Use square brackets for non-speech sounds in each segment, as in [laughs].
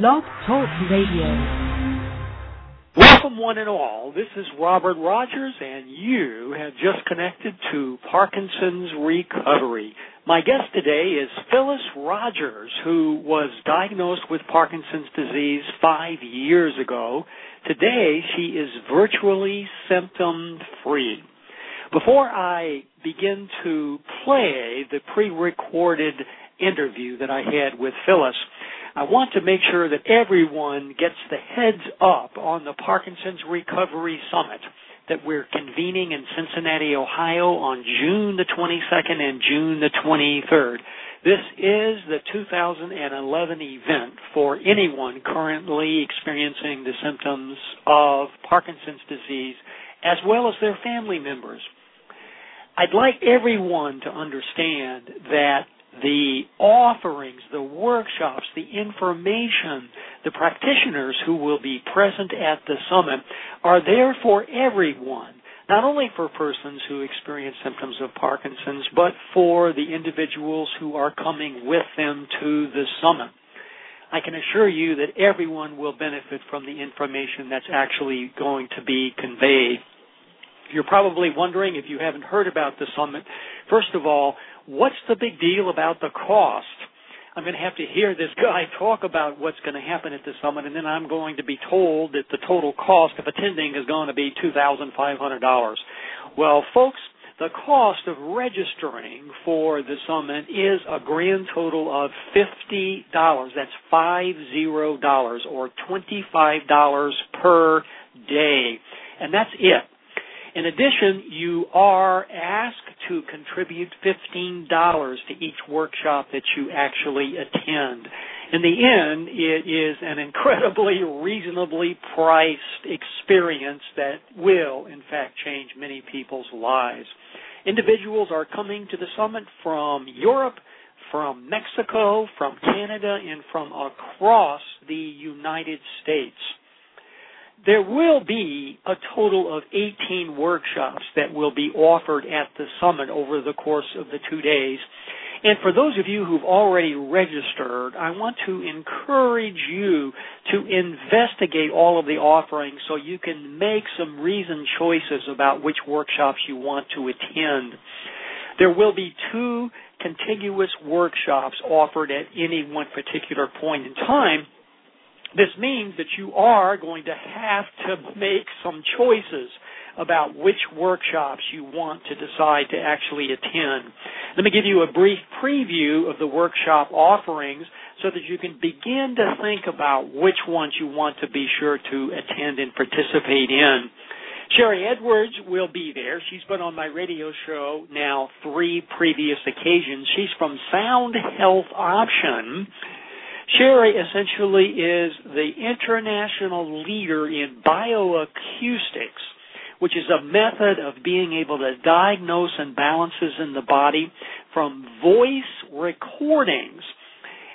Blog Talk Radio. Welcome, one and all. This is Robert Rogers, and you have just connected to Parkinson's Recovery. My guest today is Phyllis Rogers, who was diagnosed with Parkinson's disease five years ago. Today, she is virtually symptom free. Before I begin to play the pre recorded interview that I had with Phyllis, I want to make sure that everyone gets the heads up on the Parkinson's Recovery Summit that we're convening in Cincinnati, Ohio on June the 22nd and June the 23rd. This is the 2011 event for anyone currently experiencing the symptoms of Parkinson's disease as well as their family members. I'd like everyone to understand that the offerings, the workshops, the information, the practitioners who will be present at the summit are there for everyone. Not only for persons who experience symptoms of Parkinson's, but for the individuals who are coming with them to the summit. I can assure you that everyone will benefit from the information that's actually going to be conveyed. You're probably wondering if you haven't heard about the summit. First of all, what's the big deal about the cost? I'm going to have to hear this guy talk about what's going to happen at the summit, and then I'm going to be told that the total cost of attending is going to be $2,500. Well, folks, the cost of registering for the summit is a grand total of $50. That's five zero dollars or $25 per day. And that's it. In addition, you are asked to contribute $15 to each workshop that you actually attend. In the end, it is an incredibly reasonably priced experience that will, in fact, change many people's lives. Individuals are coming to the summit from Europe, from Mexico, from Canada, and from across the United States there will be a total of 18 workshops that will be offered at the summit over the course of the two days. And for those of you who've already registered, I want to encourage you to investigate all of the offerings so you can make some reasoned choices about which workshops you want to attend. There will be two contiguous workshops offered at any one particular point in time this means that you are going to have to make some choices about which workshops you want to decide to actually attend. Let me give you a brief preview of the workshop offerings so that you can begin to think about which ones you want to be sure to attend and participate in. Sharry Edwards will be there. She's been on my radio show now three previous occasions. She's from Sound Health Option Sharry essentially is the international leader in bioacoustics, which is a method of being able to diagnose imbalances in the body from voice recordings.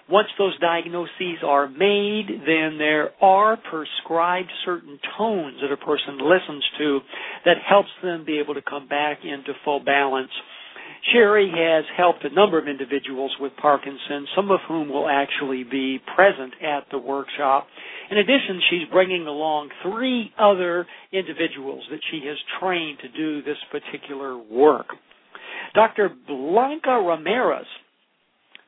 Once those diagnoses are made, then there are prescribed certain tones that a person listens to that helps them be able to come back into full balance Sharry has helped a number of individuals with Parkinson's, some of whom will actually be present at the workshop. In addition, she's bringing along three other individuals that she has trained to do this particular work. Dr. Blanca Ramirez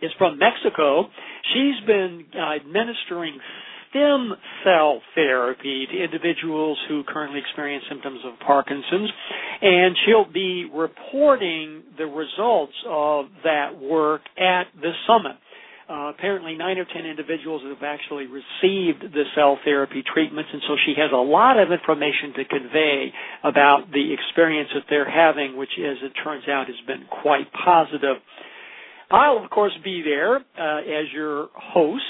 is from Mexico. She's been uh, administering stem cell therapy to individuals who currently experience symptoms of Parkinson's, and she'll be reporting the results of that work at the summit. Uh, apparently, nine or ten individuals have actually received the cell therapy treatments, and so she has a lot of information to convey about the experience that they're having, which, as it turns out, has been quite positive. I'll, of course, be there uh, as your host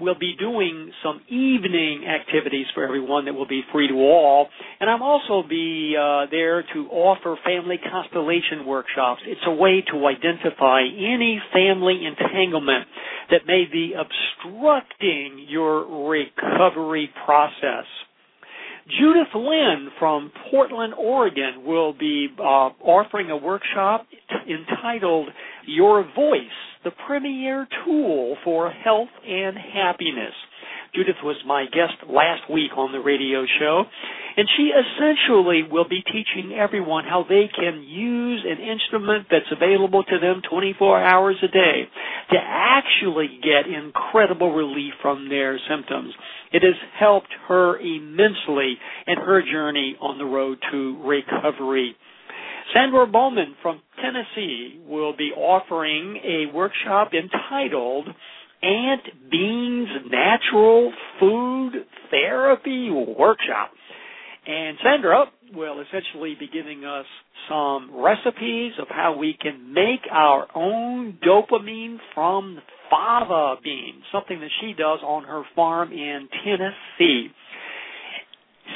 we'll be doing some evening activities for everyone that will be free to all. And I'm also be uh, there to offer family constellation workshops. It's a way to identify any family entanglement that may be obstructing your recovery process. Judith Lynn from Portland, Oregon will be uh, offering a workshop entitled Your Voice the premier tool for health and happiness. Judith was my guest last week on the radio show, and she essentially will be teaching everyone how they can use an instrument that's available to them 24 hours a day to actually get incredible relief from their symptoms. It has helped her immensely in her journey on the road to recovery. Sandra Bowman from Tennessee will be offering a workshop entitled Aunt Bean's Natural Food Therapy Workshop. And Sandra will essentially be giving us some recipes of how we can make our own dopamine from fava beans, something that she does on her farm in Tennessee.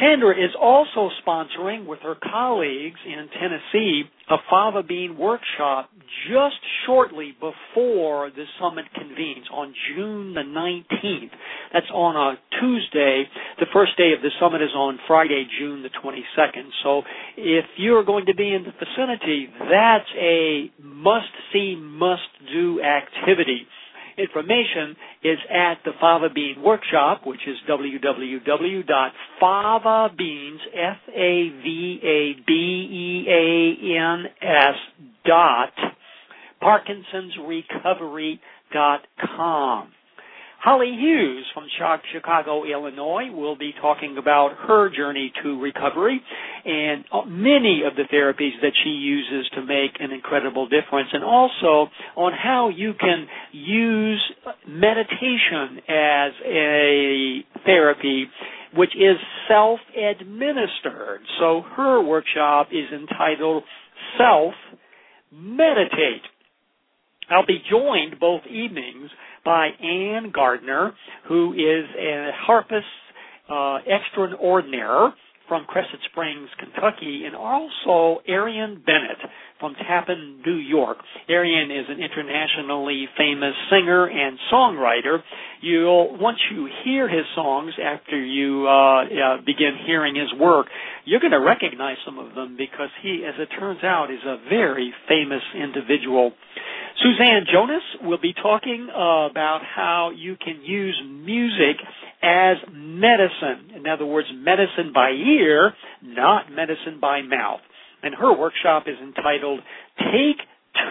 Sandra is also sponsoring with her colleagues in Tennessee a fava bean workshop just shortly before the summit convenes on June the 19th. That's on a Tuesday. The first day of the summit is on Friday, June the 22nd. So if you're going to be in the vicinity, that's a must see, must do activity information is at the Fava Bean Workshop, which is www.favabeans, F-A-V-A-B-E-A-N-S dot parkinsonsrecovery.com. Holly Hughes from Chicago, Illinois will be talking about her journey to recovery and uh, many of the therapies that she uses to make an incredible difference and also on how you can use meditation as a therapy which is self-administered. So her workshop is entitled Self Meditate. I'll be joined both evenings by Ann Gardner, who is a harpist uh, extraordinaire from Crescent Springs, Kentucky, and also Arian Bennett from Tappan, New York. Arian is an internationally famous singer and songwriter. You'll once you hear his songs after you uh, uh, begin hearing his work, you're going to recognize some of them because he, as it turns out, is a very famous individual. Suzanne Jonas will be talking uh, about how you can use music as medicine. In other words, medicine by ear, not medicine by mouth. And her workshop is entitled Take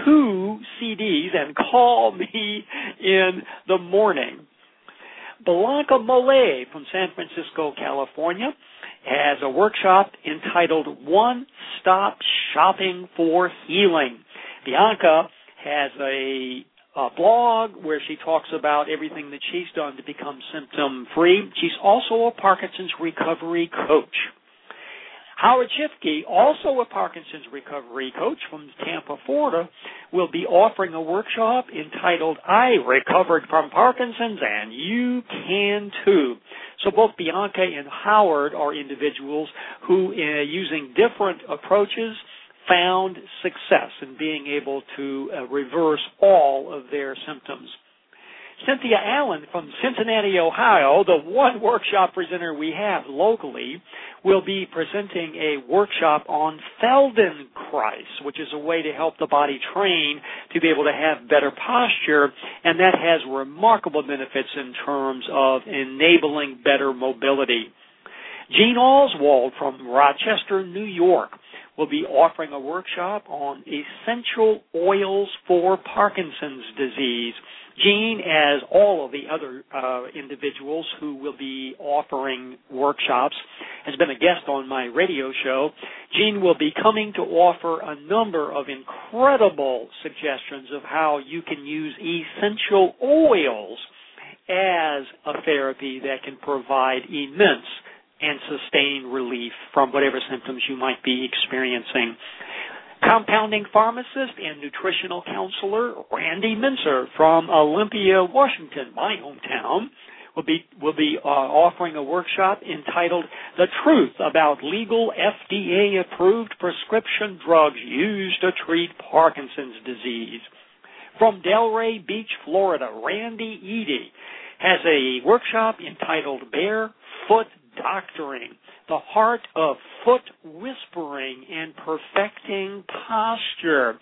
Two CDs and Call Me in the Morning. Bianca Mole from San Francisco, California has a workshop entitled One Stop Shopping for Healing. Bianca has a, a blog where she talks about everything that she's done to become symptom free. She's also a Parkinson's recovery coach. Howard Shifke, also a Parkinson's recovery coach from Tampa, Florida, will be offering a workshop entitled I Recovered from Parkinson's and You Can Too. So both Bianca and Howard are individuals who, uh, using different approaches, found success in being able to uh, reverse all of their symptoms. Cynthia Allen from Cincinnati, Ohio, the one workshop presenter we have locally, will be presenting a workshop on Feldenkrais, which is a way to help the body train to be able to have better posture, and that has remarkable benefits in terms of enabling better mobility. Gene Oswald from Rochester, New York will be offering a workshop on essential oils for Parkinson's disease. Gene, as all of the other uh, individuals who will be offering workshops, has been a guest on my radio show. Gene will be coming to offer a number of incredible suggestions of how you can use essential oils as a therapy that can provide immense and sustain relief from whatever symptoms you might be experiencing. Compounding pharmacist and nutritional counselor Randy Mincer from Olympia, Washington, my hometown, will be will be uh, offering a workshop entitled "The Truth About Legal FDA-Approved Prescription Drugs Used to Treat Parkinson's Disease." From Delray Beach, Florida, Randy Eady has a workshop entitled "Barefoot doctoring, the heart of foot whispering and perfecting posture.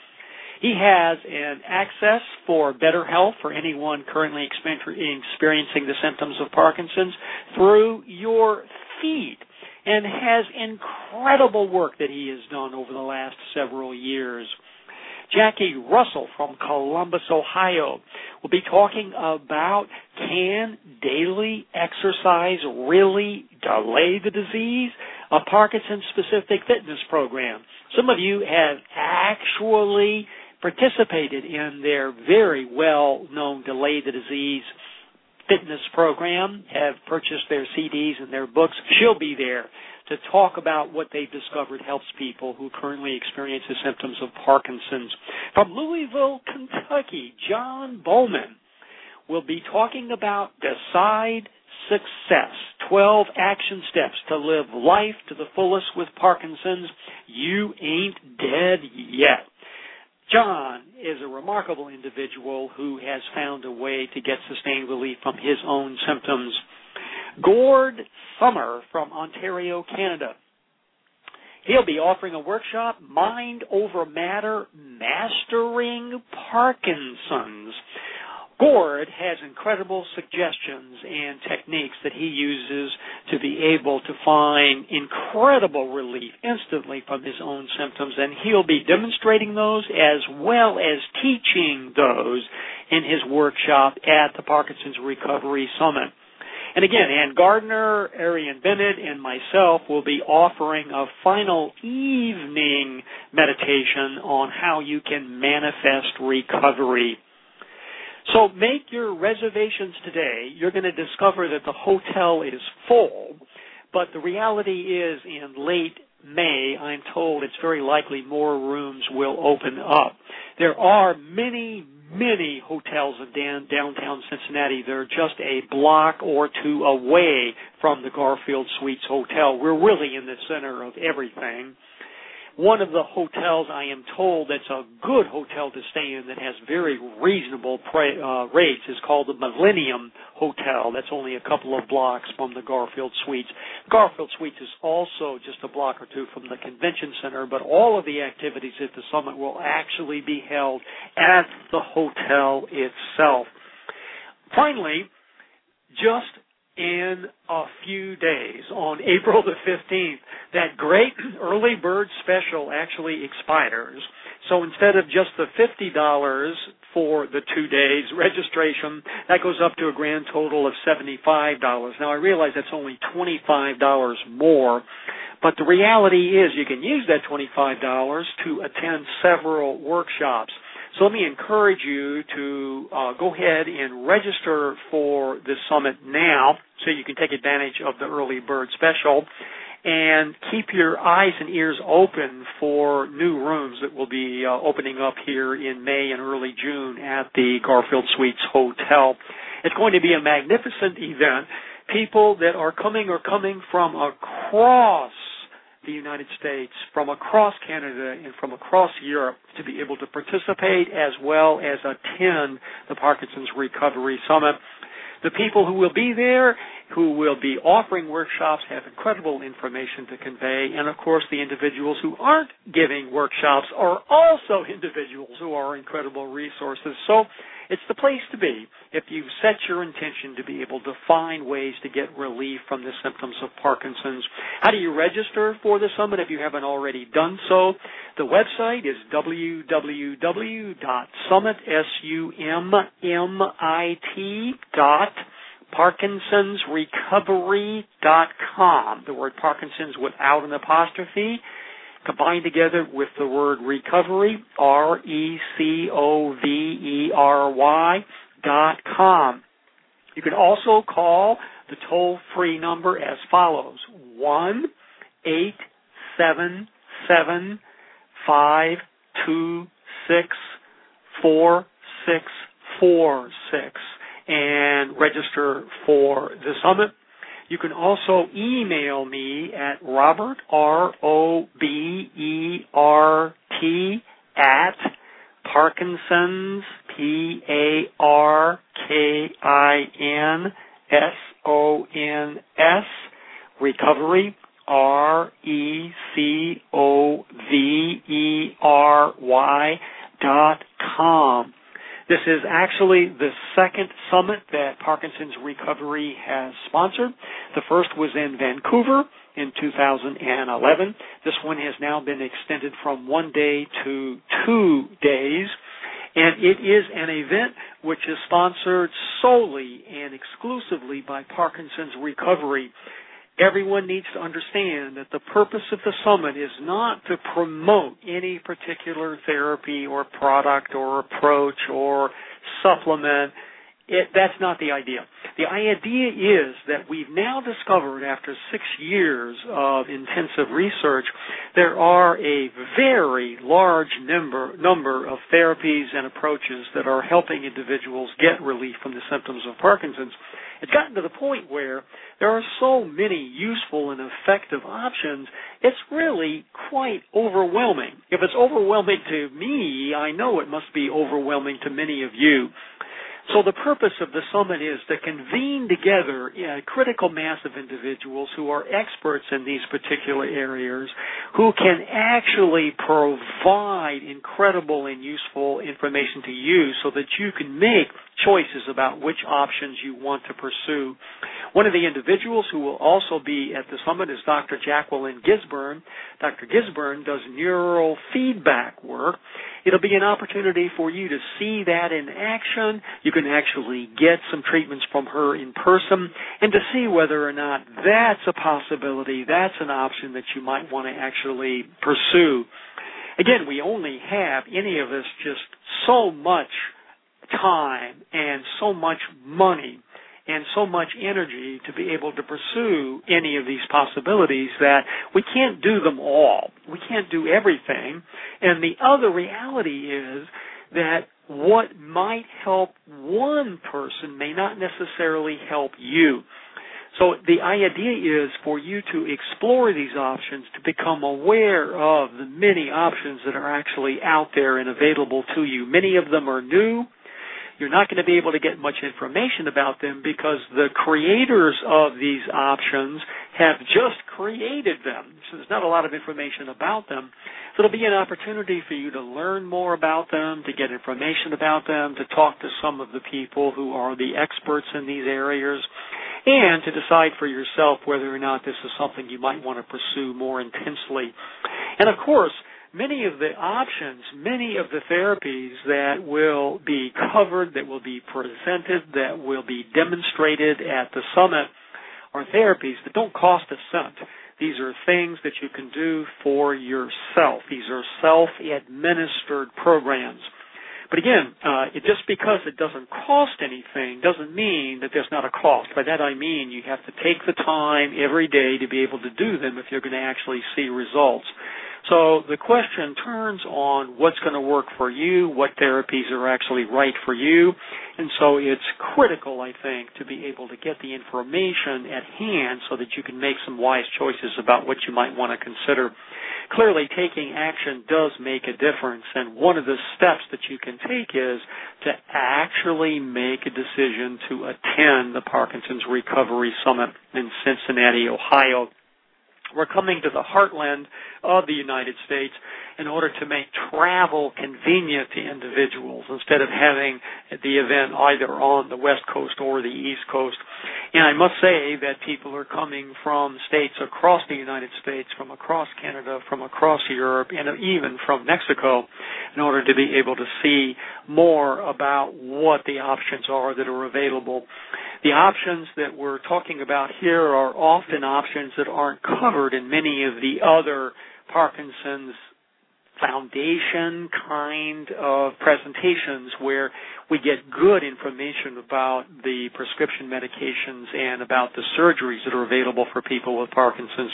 He has an access for better health for anyone currently experiencing the symptoms of Parkinson's through your feet and has incredible work that he has done over the last several years. Jackie Russell from Columbus, Ohio will be talking about can daily exercise really delay the disease? A Parkinson's specific fitness program. Some of you have actually participated in their very well known Delay the Disease fitness program, have purchased their CDs and their books. She'll be there to talk about what they've discovered helps people who currently experience the symptoms of Parkinson's. From Louisville, Kentucky, John Bowman will be talking about Decide Success 12 action steps to live life to the fullest with Parkinson's. You ain't dead yet. John is a remarkable individual who has found a way to get sustained relief from his own symptoms. Gord Summer from Ontario, Canada. He'll be offering a workshop, Mind Over Matter, Mastering Parkinson's. Gord has incredible suggestions and techniques that he uses to be able to find incredible relief instantly from his own symptoms, and he'll be demonstrating those as well as teaching those in his workshop at the Parkinson's Recovery Summit. And again, Ann Gardner, Arian Bennett, and myself will be offering a final evening meditation on how you can manifest recovery. So make your reservations today. You're going to discover that the hotel is full, but the reality is in late May, I'm told it's very likely more rooms will open up. There are many, many hotels in down, downtown Cincinnati. They're just a block or two away from the Garfield Suites Hotel. We're really in the center of everything. One of the hotels I am told that's a good hotel to stay in that has very reasonable uh, rates is called the Millennium Hotel. That's only a couple of blocks from the Garfield Suites. Garfield Suites is also just a block or two from the convention center, but all of the activities at the summit will actually be held at the hotel itself. Finally, just in a few days on [laughs] April the 15th. That great early bird special actually expires. So instead of just the $50 for the two days registration, that goes up to a grand total of $75. Now I realize that's only $25 more, but the reality is you can use that $25 to attend several workshops. So let me encourage you to uh, go ahead and register for this summit now so you can take advantage of the early bird special and keep your eyes and ears open for new rooms that will be uh, opening up here in May and early June at the Garfield Suites Hotel. It's going to be a magnificent event. People that are coming are coming from across the United States, from across Canada, and from across Europe to be able to participate as well as attend the Parkinson's Recovery Summit. The people who will be there, who will be offering workshops, have incredible information to convey, and of course, the individuals who aren't giving workshops are also individuals who are incredible resources. So it's the place to be if you've set your intention to be able to find ways to get relief from the symptoms of Parkinson's. How do you register for the summit if you haven't already done so? The website is www.summit, S-U-M-M-I-T dot parkinsonsrecovery.com. The word Parkinson's without an apostrophe, combined together with the word recovery, R E C O V E R Y dot com. You can also call the toll free number as follows one eight seven seven five two six four six four six and register for the summit. You can also email me at Robert, R O B E R T, at Parkinson's, P A R K I N S O N S, recovery, R E C O V E R Y parkinsonsrecovery.com. This is actually the second summit that Parkinson's Recovery has sponsored. The first was in Vancouver in 2011. This one has now been extended from one day to two days. And it is an event which is sponsored solely and exclusively by Parkinson's Recovery everyone needs to understand that the purpose of the summit is not to promote any particular therapy or product or approach or supplement. It, that's not the idea. The idea is that we've now discovered after six years of intensive research, there are a very large number, number of therapies and approaches that are helping individuals get relief from the symptoms of Parkinson's. It's gotten to the point where there are so many useful and effective options, it's really quite overwhelming. If it's overwhelming to me, I know it must be overwhelming to many of you. So the purpose of the summit is to convene together a critical mass of individuals who are experts in these particular areas, who can actually provide incredible and useful information to you so that you can make choices about which options you want to pursue. One of the individuals who will also be at the summit is Dr. Jacqueline Gisburn. Dr. Gisburn does neural feedback work. It'll be an opportunity for you to see that in action. You can actually get some treatments from her in person and to see whether or not that's a possibility, that's an option that you might want to actually pursue. Again, we only have any of us just so much time and so much money and so much energy to be able to pursue any of these possibilities that we can't do them all. We can't do everything. And the other reality is that what might help one person may not necessarily help you. So the idea is for you to explore these options, to become aware of the many options that are actually out there and available to you. Many of them are new you're not going to be able to get much information about them because the creators of these options have just created them. So there's not a lot of information about them. So it'll be an opportunity for you to learn more about them, to get information about them, to talk to some of the people who are the experts in these areas, and to decide for yourself whether or not this is something you might want to pursue more intensely. And of course, many of the options, many of the therapies that will be covered, that will be presented, that will be demonstrated at the summit are therapies that don't cost a cent. These are things that you can do for yourself. These are self-administered programs. But again, uh, it, just because it doesn't cost anything doesn't mean that there's not a cost. By that I mean you have to take the time every day to be able to do them if you're going to actually see results. So the question turns on what's going to work for you, what therapies are actually right for you, and so it's critical, I think, to be able to get the information at hand so that you can make some wise choices about what you might want to consider. Clearly, taking action does make a difference, and one of the steps that you can take is to actually make a decision to attend the Parkinson's Recovery Summit in Cincinnati, Ohio. We're coming to the heartland of the United States in order to make travel convenient to individuals instead of having the event either on the West Coast or the East Coast. And I must say that people are coming from states across the United States, from across Canada, from across Europe, and even from Mexico in order to be able to see more about what the options are that are available. The options that we're talking about here are often options that aren't covered in many of the other Parkinson's foundation kind of presentations where we get good information about the prescription medications and about the surgeries that are available for people with Parkinson's.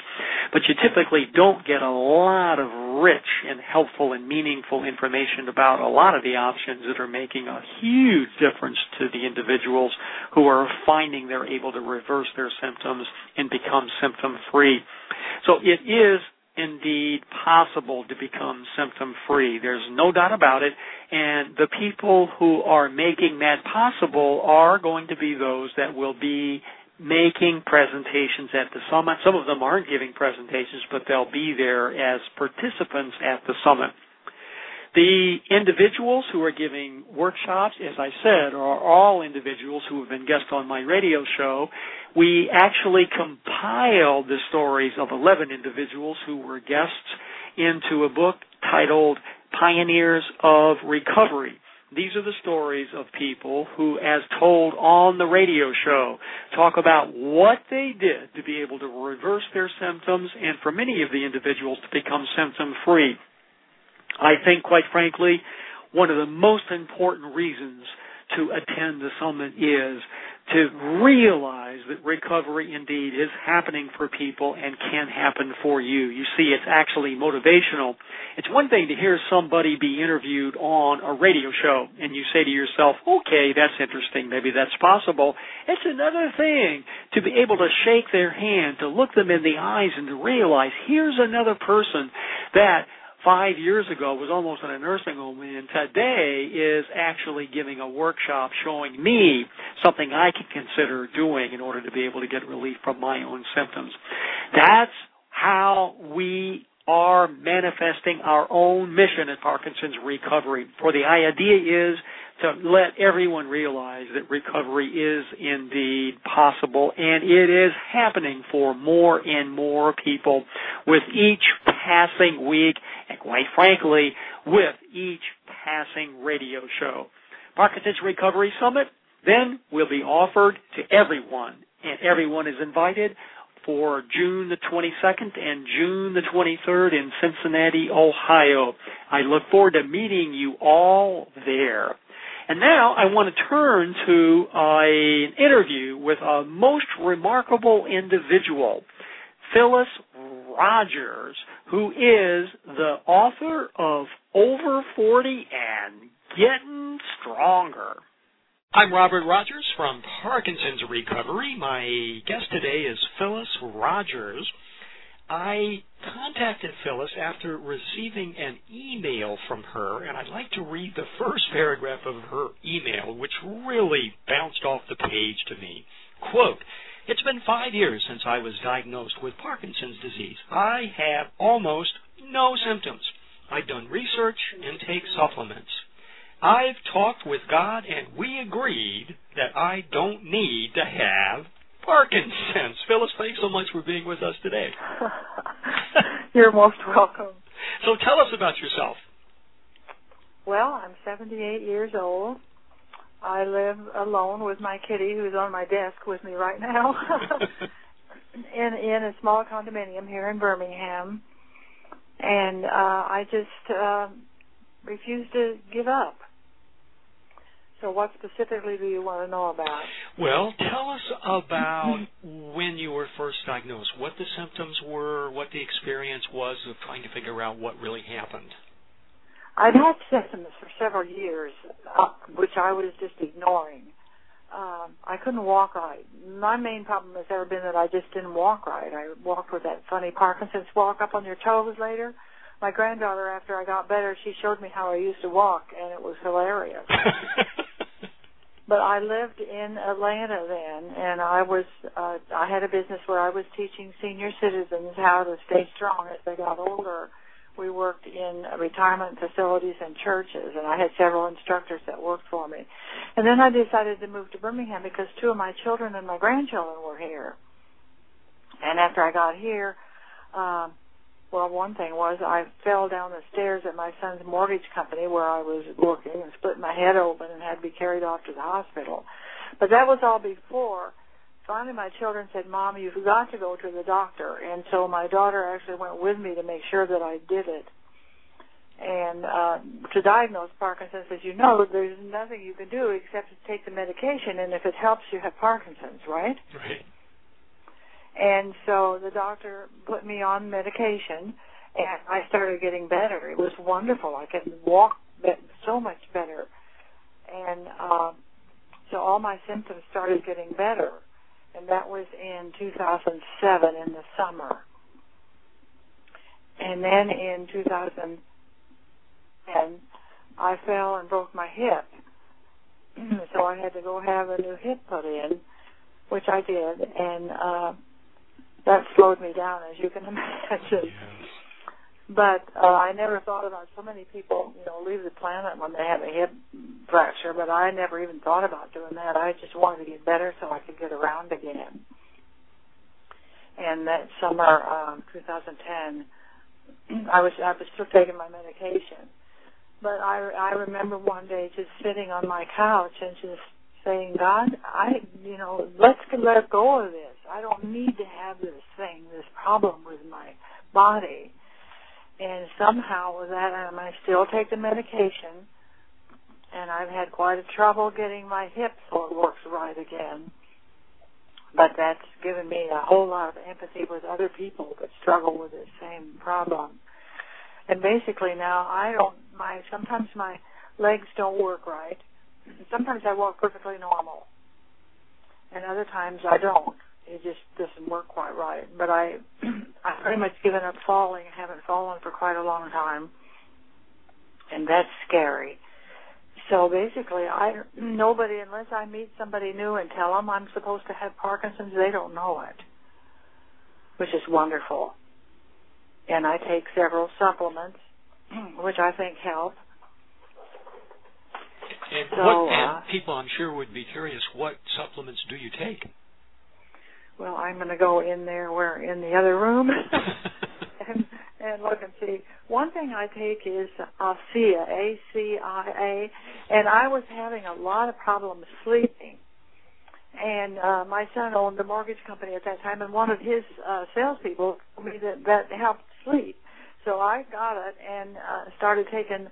But you typically don't get a lot of rich and helpful and meaningful information about a lot of the options that are making a huge difference to the individuals who are finding they're able to reverse their symptoms and become symptom free. So it is indeed possible to become symptom free. There's no doubt about it. And the people who are making that possible are going to be those that will be making presentations at the summit. Some of them aren't giving presentations, but they'll be there as participants at the summit. The individuals who are giving workshops, as I said, are all individuals who have been guests on my radio show. We actually compiled the stories of 11 individuals who were guests into a book titled Pioneers of Recovery. These are the stories of people who, as told on the radio show, talk about what they did to be able to reverse their symptoms and for many of the individuals to become symptom free. I think, quite frankly, one of the most important reasons to attend the summit is to realize that recovery indeed is happening for people and can happen for you. You see, it's actually motivational. It's one thing to hear somebody be interviewed on a radio show and you say to yourself, okay, that's interesting, maybe that's possible. It's another thing to be able to shake their hand, to look them in the eyes and to realize here's another person that five years ago was almost in a nursing home and today is actually giving a workshop showing me something I can consider doing in order to be able to get relief from my own symptoms. That's how we are manifesting our own mission at Parkinson's Recovery. For the idea is to let everyone realize that recovery is indeed possible and it is happening for more and more people with each passing week and quite frankly with each passing radio show. Parkinson's Recovery Summit then will be offered to everyone and everyone is invited for June the 22nd and June the 23rd in Cincinnati, Ohio. I look forward to meeting you all there. And now I want to turn to uh, an interview with a most remarkable individual, Phyllis Rogers, who is the author of Over 40 and Getting Stronger. I'm Robert Rogers from Parkinson's Recovery. My guest today is Phyllis Rogers. I contacted Phyllis after receiving an email from her, and I'd like to read the first paragraph of her email, which really bounced off the page to me. Quote, It's been five years since I was diagnosed with Parkinson's disease. I have almost no symptoms. I've done research and take supplements. I've talked with God and we agreed that I don't need to have Parkinson's. [laughs] Phyllis, thanks so much for being with us today. [laughs] You're most welcome. So tell us about yourself. Well, I'm 78 years old. I live alone with my kitty, who's on my desk with me right now, [laughs] in in a small condominium here in Birmingham, and uh, I just uh, refuse to give up. So, what specifically do you want to know about? Well, tell us about [laughs] when you were first diagnosed, what the symptoms were, what the experience was of trying to figure out what really happened. I've had symptoms for several years, uh, which I was just ignoring. Um, I couldn't walk right. My main problem has ever been that I just didn't walk right. I walked with that funny Parkinson's walk up on your toes later. My granddaughter, after I got better, she showed me how I used to walk, and it was hilarious. [laughs] but I lived in Atlanta then, and I was uh, I had a business where I was teaching senior citizens how to stay strong as they got older. We worked in retirement facilities and churches, and I had several instructors that worked for me. And then I decided to move to Birmingham because two of my children and my grandchildren were here. And after I got here, um, well, one thing was I fell down the stairs at my son's mortgage company where I was working and split my head open and had to be carried off to the hospital. But that was all before. Finally, my children said, Mom, you've got to go to the doctor. And so my daughter actually went with me to make sure that I did it. And uh, to diagnose Parkinson's, as you know, [laughs] there's nothing you can do except to take the medication, and if it helps, you have Parkinson's, right? Right. And so the doctor put me on medication, and I started getting better. It was wonderful. I could walk so much better, and um, so all my symptoms started getting better. And that was in 2007 in the summer. And then in 2010, I fell and broke my hip. [clears throat] so I had to go have a new hip put in, which I did. And uh, that slowed me down, as you can [laughs] imagine. Yes. But uh, I never thought about so many people, you know, leave the planet when they have a hip fracture. But I never even thought about doing that. I just wanted to get better so I could get around again. And that summer, um, 2010, [clears throat] I was I was still taking my medication. But I I remember one day just sitting on my couch and just saying, God, I you know, let's let go of this. I don't need to have this thing, this problem with my body and somehow with that, um, I still take the medication, and I've had quite a trouble getting my hip so it works right again. But that's given me a whole lot of empathy with other people that struggle with the same problem. And basically now I don't my sometimes my legs don't work right. Sometimes I walk perfectly normal. And other times I don't it just doesn't work quite right. But I, [clears throat] I've pretty much given up falling. I haven't fallen for quite a long time, and that's scary. So basically, I nobody unless I meet somebody new and tell them I'm supposed to have Parkinson's, they don't know it, which is wonderful. And I take several supplements, [clears throat] which I think help. And, so, what, and uh, people, I'm sure, would be curious. What supplements do you take? Well, I'm going to go in there where in the other room [laughs] and, and look and see. One thing I take is ACIA, A-C-I-A, and I was having a lot of problems sleeping. And uh, my son owned a mortgage company at that time, and one of his uh, salespeople told me that that helped sleep. So I got it and uh, started taking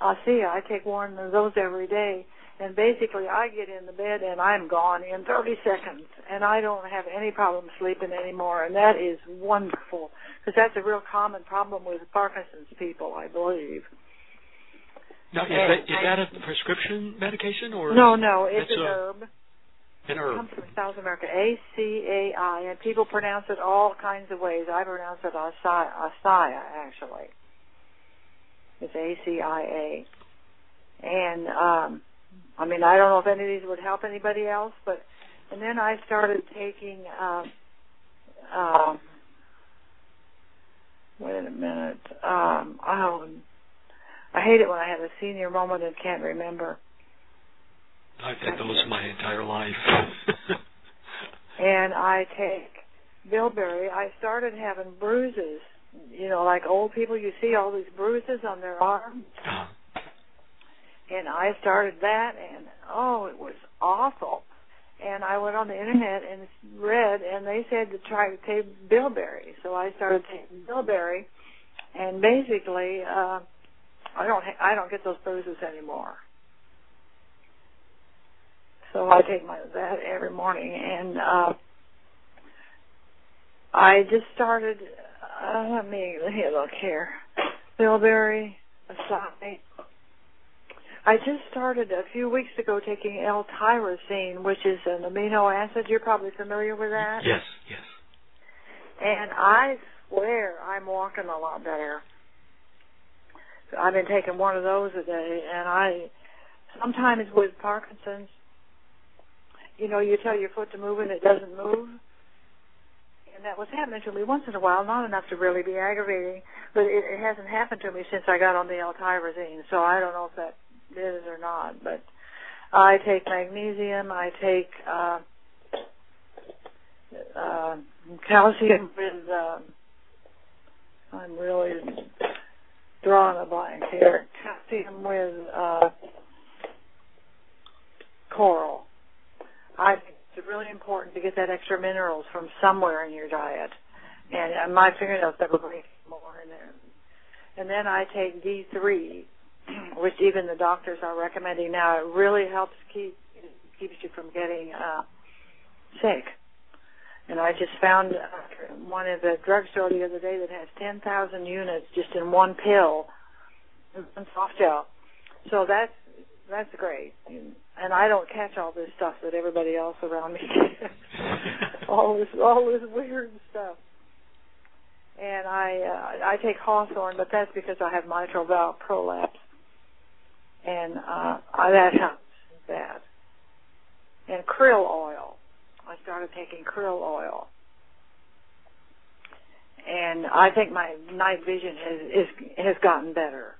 ACIA. I take one of those every day and basically I get in the bed and I'm gone in 30 seconds and I don't have any problem sleeping anymore and that is wonderful because that's a real common problem with Parkinson's people I believe. Now is that, is that a prescription medication or No, no, it's an a, herb. An herb. It comes from South America, A C A I, and people pronounce it all kinds of ways. I pronounce it Asaia, actually. It's A C I A, and um, I mean, I don't know if any of these would help anybody else, but and then I started taking. Uh, uh, wait a minute. Um, oh, I hate it when I have a senior moment and can't remember. I've had those my entire life. [laughs] and I take bilberry. I started having bruises. You know, like old people, you see all these bruises on their arms. Uh-huh and I started that, and oh, it was awful. And I went on the internet and read, and they said to try to take bilberry. So I started taking bilberry, and basically, uh, I don't ha- I don't get those bruises anymore. So I take my that every morning, and uh, I just started. Uh, let me let me look here. Bilberry, acai, I just started a few weeks ago taking L-tyrosine, which is an amino acid. You're probably familiar with that. Yes, yes. And I swear I'm walking a lot better. I've been taking one of those a day, and I sometimes with Parkinson's, you know, you tell your foot to move and it doesn't move. And that was happening to me once in a while, not enough to really be aggravating, but it, it hasn't happened to me since I got on the L-tyrosine. So I don't know if that is or not, but I take magnesium, I take uh, uh, calcium with. Uh, I'm really drawing a blank here. Calcium with uh, coral. I think it's really important to get that extra minerals from somewhere in your diet, and, and my fingernails never break more in there. And then I take D3, [clears throat] which even the doctors are recommending now. It really helps keep keeps you from getting uh, sick. And I just found uh, one at the drugstore the other day that has 10,000 units just in one pill, one soft gel. So that's that's great. And I don't catch all this stuff that everybody else around me [laughs] gets. all this all this weird stuff. And I uh, I take Hawthorn, but that's because I have mitral valve prolapse and uh, that helps that. And krill oil. I started taking krill oil. and I think my night vision has is, has gotten better.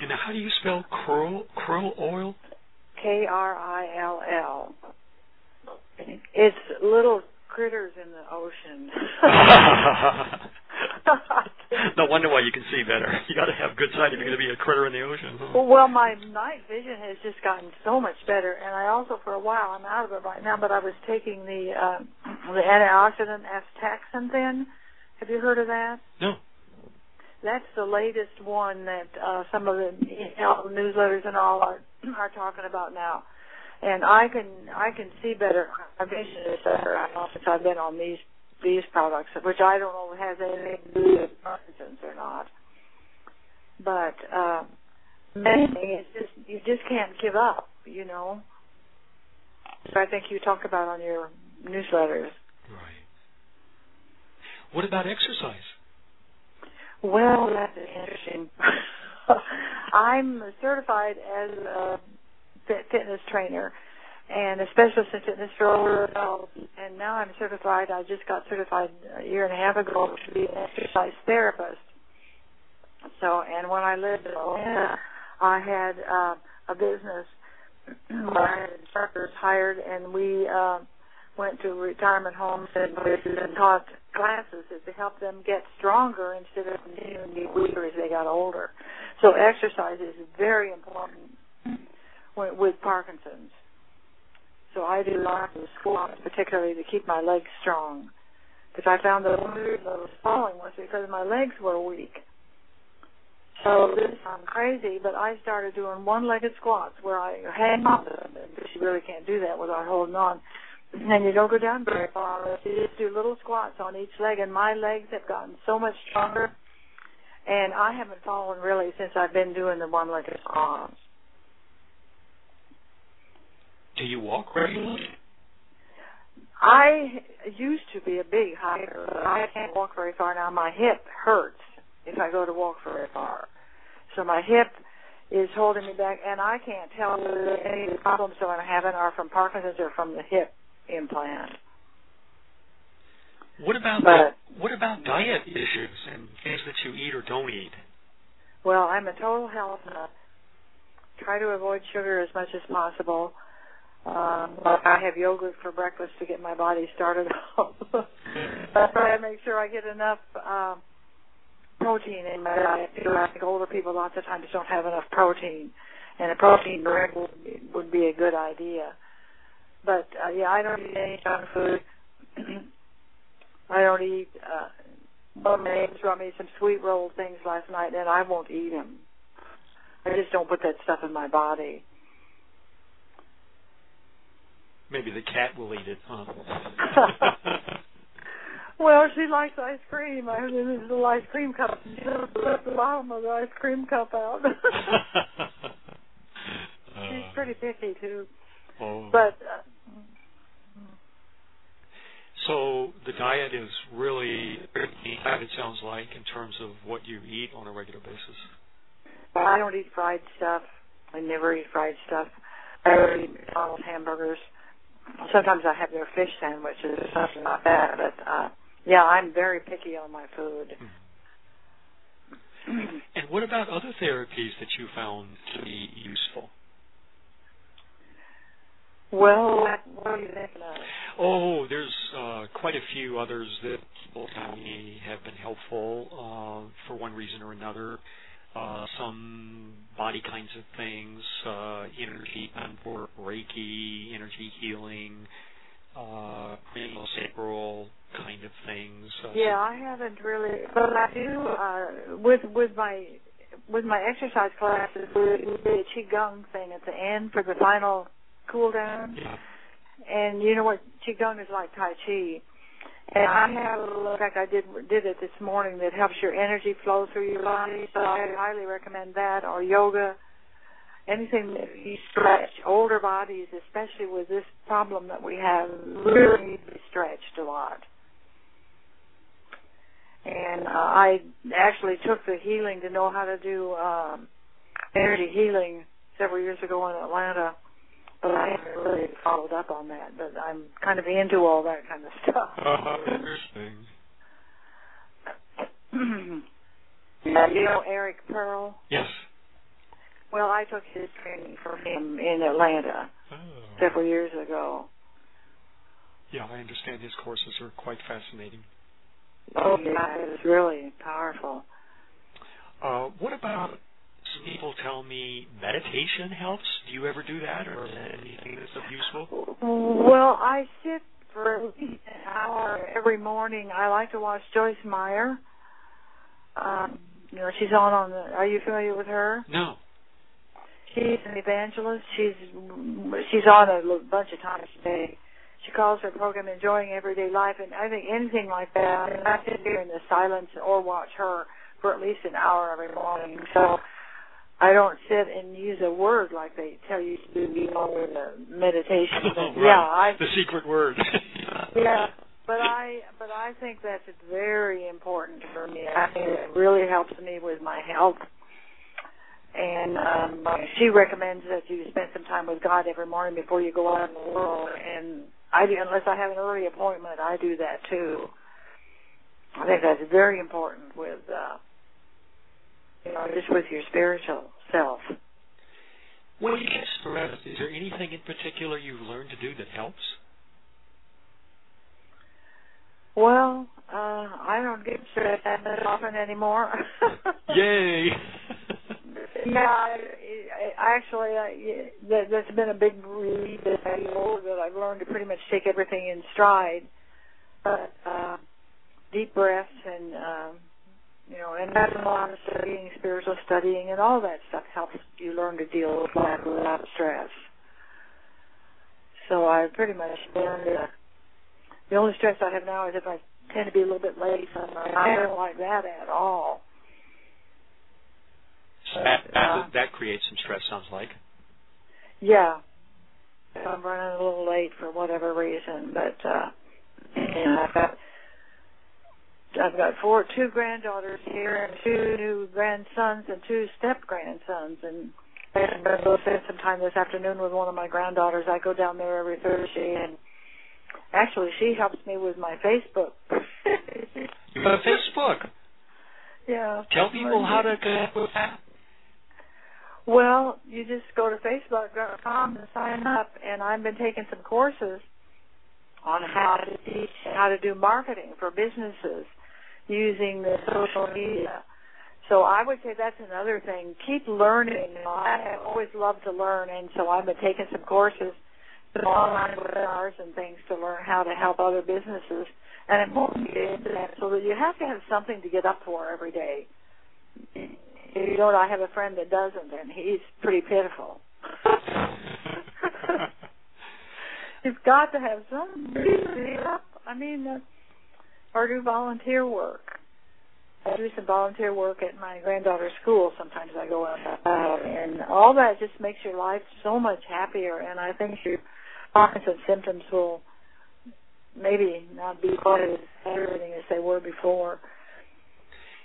And how do you spell krill krill oil? K R I L L. It's little critters in the ocean. [laughs] [laughs] no wonder why you can see better. You got to have good sight if you're going to be a critter in the ocean. Huh? Well, my night vision has just gotten so much better, and I also, for a while, I'm out of it right now, but I was taking the uh, the antioxidant astaxanthin. Then, Have you heard of that? No. That's the latest one that uh, some of the you know, newsletters and all are [clears throat] are talking about now and I can I can see better. My vision is better since I've been on these these products, which I don't know has anything to do with Parkinson's or not. But uh, main thing is just you just can't give up, you know. So I think you talk about on your newsletters. Right. What about exercise? Well, that's interesting. [laughs] I'm certified as a fitness trainer and a specialist in fitness for older adults. And now I'm certified. I just got certified a year and a half ago to be an exercise therapist. So, and when I lived in Atlanta, I had uh, a business where I had instructors hired, and we uh, went to retirement homes and places and taught classes to help them get stronger instead of continuing to be weaker as they got older. So, exercise is very important with Parkinson's. So I do lots of squats, particularly to keep my legs strong. Because I found that of the I was falling was because my legs were weak. So this sounds crazy, but I started doing one-legged squats where I hang on. Because you really can't do that without holding on. And you don't go down very far. You just do little squats on each leg, and my legs have gotten so much stronger. And I haven't fallen really since I've been doing the one-legged squats. Do you walk regularly? I used to be a big hiker, but I can't walk very far now. My hip hurts if I go to walk very far. So my hip is holding me back, and I can't tell whether any of the problems that I'm having are from Parkinson's or from the hip implant. What about but, the, what about diet issues and things that you eat or don't eat? Well, I'm a total health nut. Try to avoid sugar as much as possible. Um, I have yogurt for breakfast to get my body started [laughs] off. I try to make sure I get enough um, protein in my diet. I think older people lots of times don't have enough protein, and a protein drink would be, a good idea. But uh, yeah, I don't eat any junk food. [clears throat] I don't eat. Uh, of my brought me some sweet roll things last night, and I won't eat them. I just don't put that stuff in my body. Maybe the cat will eat it, huh? [laughs] well, she likes ice cream. I have this little ice cream cup. She let the bottom of the ice cream cup out. [laughs] She's pretty picky too. Oh. But uh, so the diet is really it sounds like in terms of what you eat on a regular basis. I don't eat fried stuff. I never eat fried stuff. I don't eat McDonald's hamburgers sometimes I have their fish sandwiches. or something like that. but uh, yeah, I'm very picky on my food. Mm-hmm. and what about other therapies that you found to be useful? Well, what are you thinking of? Oh, there's uh, quite a few others that people tell me have been helpful uh, for one reason or another uh, some body kinds of things, uh, energy and for Reiki, energy healing, uh, sacral kind of things. Uh, yeah, I haven't really, but I do uh, with with my with my exercise classes. We do a qigong thing at the end for the final cool down. Yeah. And you know what qigong is like tai chi. And I have a in fact, I did did it this morning that helps your energy flow through your body. So I highly recommend that or yoga, anything that you stretch. Older bodies, especially with this problem that we have, really need to be stretched a lot. And uh, I actually took the healing to know how to do um, energy healing several years ago in Atlanta but I haven't really followed up on that. But I'm kind of into all that kind of stuff. Uh, [laughs] interesting. [clears throat] you know Eric Pearl? Yes. Well, I took his training from him in Atlanta Oh. several years ago. Yeah, I understand his courses are quite fascinating. Oh, yeah, it's really powerful. Uh, what about people tell me meditation helps? Do you ever do that or anything that's useful? Well, I sit for at least an hour every morning. I like to watch Joyce Meyer. Um, you know, she's on on the. Are you familiar with her? No. She's an evangelist. She's she's on a bunch of times a day. She calls her program "Enjoying Everyday Life," and I think anything like that. I mean, I sit here in the silence or watch her for at least an hour every morning. So I don't sit and use a word like they tell you to do, know, with meditation. [laughs] But, right. Yeah, I The secret word. [laughs] yeah, but I but I think that's very important for me. I think it really helps me with my health. And um she recommends that you spend some time with God every morning before you go out in the world. And I do, unless I have an early appointment, I do that too. I think that's very important with uh you know just with your spiritual self. when you get stressed, is there anything in particular you've learned to do that helps? Well, uh I don't get stressed that often anymore. [laughs] Yay! Yeah, I, I actually, I, that, that's been a big relief as I get older that I've learned to pretty much take everything in stride. But uh, deep breaths and um, you know, and that's a lot of studying, spiritual studying, and all that stuff helps you learn to deal with life without stress. So I pretty much learned. Uh, the only stress I have now is if I tend to be a little bit late. So I don't like that at all. So that, that that creates some stress. Sounds like. Yeah. I'm running a little late for whatever reason, but uh and I've got I've got four two granddaughters here and two new grandsons and two step grandsons and I'm going to go spend some time this afternoon with one of my granddaughters. I go down there every Thursday and actually she helps me with my Facebook. You have Facebook. yeah. Tell people how to connect with that. Well, you just go to Facebook.com and sign up, and I've been taking some courses on how to teach how to do marketing for businesses using the social media. So I would say that's another thing. Keep learning. I always loved to learn, and so I've been taking some courses, online webinars and things to learn how to help other businesses. And won't get into that so that you have to have something to get up for every day. You know, I have a friend that doesn't, and he's pretty pitiful. [laughs] You've got to have some reason to get up. I mean, uh, or do volunteer work. I do some volunteer work at my granddaughter's school. Sometimes I go out, uh, and all that just makes your life so much happier. And I think your Parkinson's symptoms will maybe not be quite as aggravating as they were before.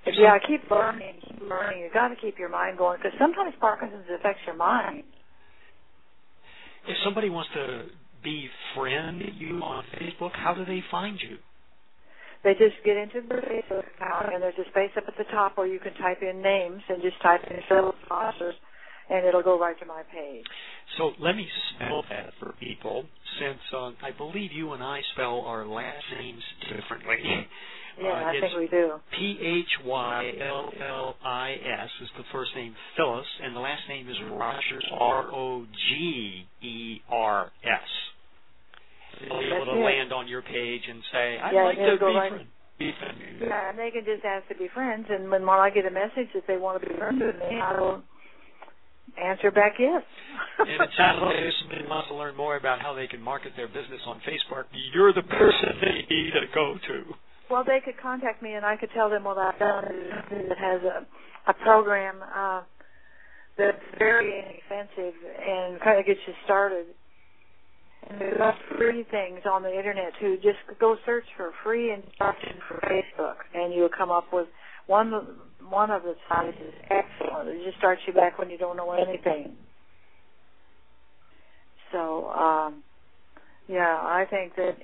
But yeah, keep learning, keep learning. You've got to keep your mind going because sometimes Parkinson's affects your mind. If somebody wants to befriend you on Facebook, how do they find you? They just get into their Facebook account and there's a space up at the top where you can type in names and just type in Phil sponsors and it'll go right to my page. So let me spell that for people, since um, I believe you and I spell our last names differently. Yeah, Uh, I think we do. P H Y L L I S is the first name Phyllis, and the last name is Rogers R O G E R S. Be able to land on your page and say, "I'd Yeah, like to be befriend." befriend. Yeah, and they can just ask to be friends and when, I get a message that they want to be friends with me, I will answer back yes. And it sounds like if somebody wants to learn more about how they can market their business on Facebook, you're the person they need to go to. Well, they could contact me and I could tell them what I've done. It has a a program uh, that's very inexpensive and kind of gets you started. And there's lots of free things on the internet too. Just go search for free instructions for Facebook, and you'll come up with one. One of the sites is excellent. It just starts you back when you don't know anything. So. um yeah, I think that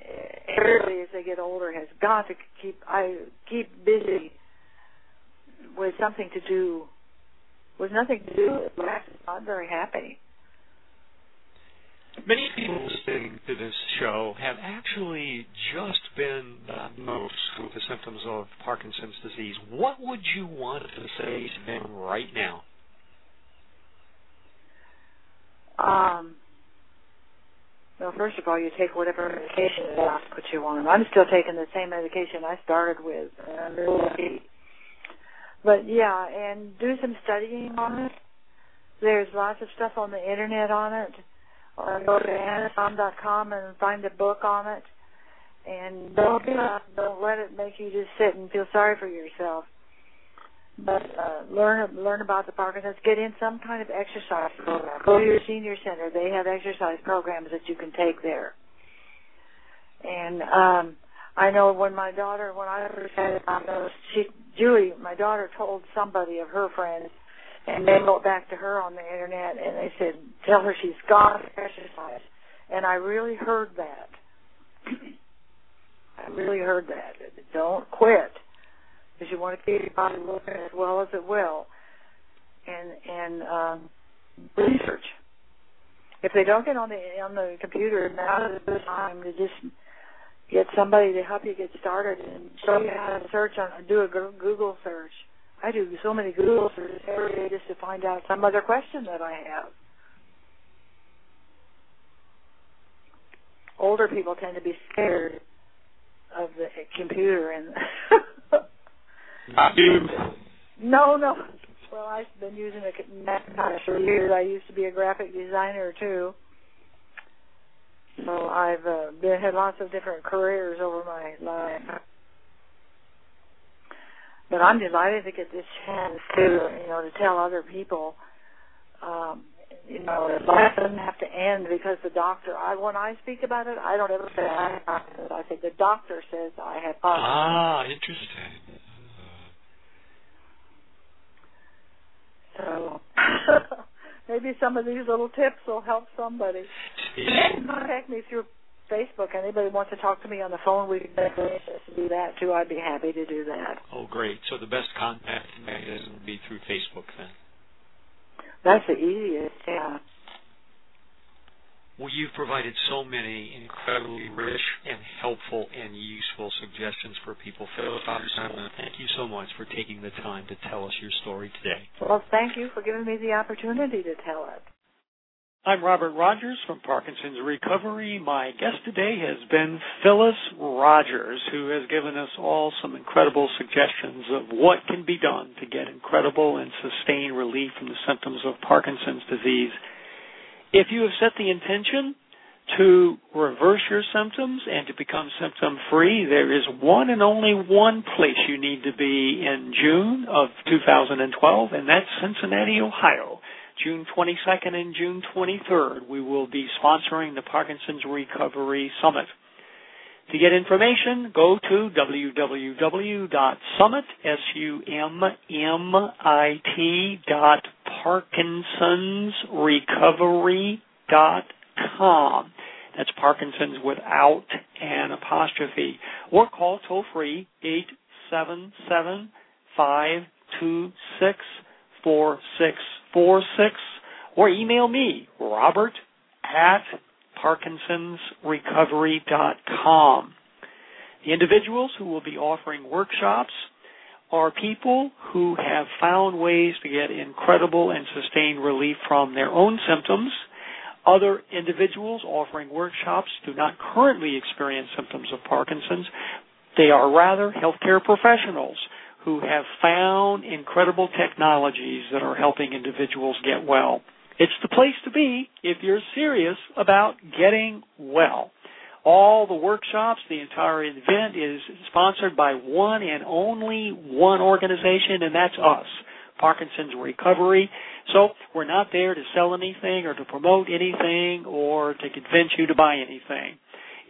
everybody as they get older has got to keep I keep busy with something to do, with nothing to do with life, not very happy. Many people listening to this show have actually just been diagnosed with the symptoms of Parkinson's disease. What would you want to say to them right now? Um, well, first of all, you take whatever medication they put you on. I'm still taking the same medication I started with. But yeah, and do some studying on it. There's lots of stuff on the internet on it or go to Amazon.com and find a book on it. And don't don't let it make you just sit and feel sorry for yourself. But uh, learn learn about the Parkinson's. Get in some kind of exercise program. Go to your senior center. They have exercise programs that you can take there. And um, I know when my daughter, when I first had it, I she Julie, my daughter, told somebody of her friends and they wrote back to her on the internet and they said, tell her she's to exercise. And I really heard that. I really heard that. Don't quit because you want to keep your body looking as well as it will. And and um, research. If they don't get on the on the computer, now is the time to just get somebody to help you get started and show you how to search on do a Google search I do so many Google searches every day just to find out some other question that I have. Older people tend to be scared of the computer and. [laughs] Not you. No, no. Well, I've been using a Macintosh for years. I used to be a graphic designer too. So I've uh, been had lots of different careers over my life. But I'm delighted to get this chance to, you know, to tell other people, um, you know, that life doesn't have to end because the doctor. I when I speak about it, I don't ever say I have Parkinson's. I say the doctor says I have Parkinson's. Ah, interesting. So [laughs] maybe some of these little tips will help somebody. Contact me through Facebook. Anybody wants to talk to me on the phone, we can do that too. I'd be happy to do that. Oh, great. So the best contact mechanism would be through Facebook then? That's the easiest, yeah. Well, you've provided so many incredibly rich and helpful and useful suggestions for people. Phyllis thank you so much for taking the time to tell us your story today. Well, thank you for giving me the opportunity to tell it. I'm Robert Rogers from Parkinson's Recovery. My guest today has been Phyllis Rogers, who has given us all some incredible suggestions of what can be done to get incredible and sustained relief from the symptoms of Parkinson's disease. If you have set the intention to reverse your symptoms and to become symptom free, there is one and only one place you need to be in June of 2012, and that's Cincinnati, Ohio. June 22nd and June 23rd, we will be sponsoring the Parkinson's Recovery Summit. To get information, go to www.summit. That's Parkinson's without an apostrophe. Or call toll free 877 526 4646 or email me, Robert at parkinsonsrecovery.com. The individuals who will be offering workshops are people who have found ways to get incredible and sustained relief from their own symptoms. Other individuals offering workshops do not currently experience symptoms of Parkinson's. They are rather healthcare professionals who have found incredible technologies that are helping individuals get well. It's the place to be if you're serious about getting well. All the workshops, the entire event is sponsored by one and only one organization, and that's us, Parkinson's Recovery. So we're not there to sell anything or to promote anything or to convince you to buy anything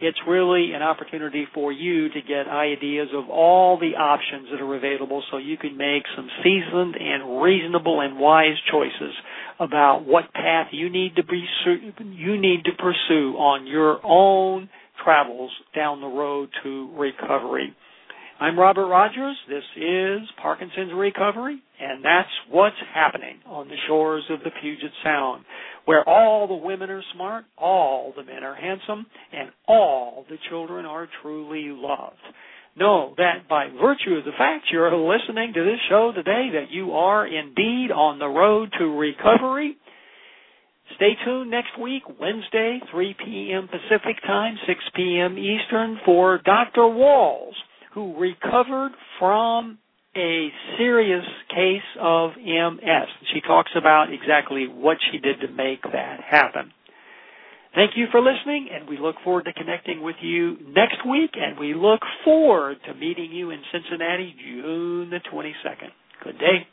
it's really an opportunity for you to get ideas of all the options that are available so you can make some seasoned and reasonable and wise choices about what path you need to be you need to pursue on your own travels down the road to recovery. I'm Robert Rogers. This is Parkinson's Recovery, and that's what's happening on the shores of the Puget Sound, where all the women are smart, all the men are handsome, and all the children are truly loved. Know that by virtue of the fact you're listening to this show today, that you are indeed on the road to recovery. Stay tuned next week, Wednesday, 3 p.m. Pacific Time, 6 p.m. Eastern, for Dr. Wahls who recovered from a serious case of MS. She talks about exactly what she did to make that happen. Thank you for listening, and we look forward to connecting with you next week, and we look forward to meeting you in Cincinnati June the 22nd. Good day.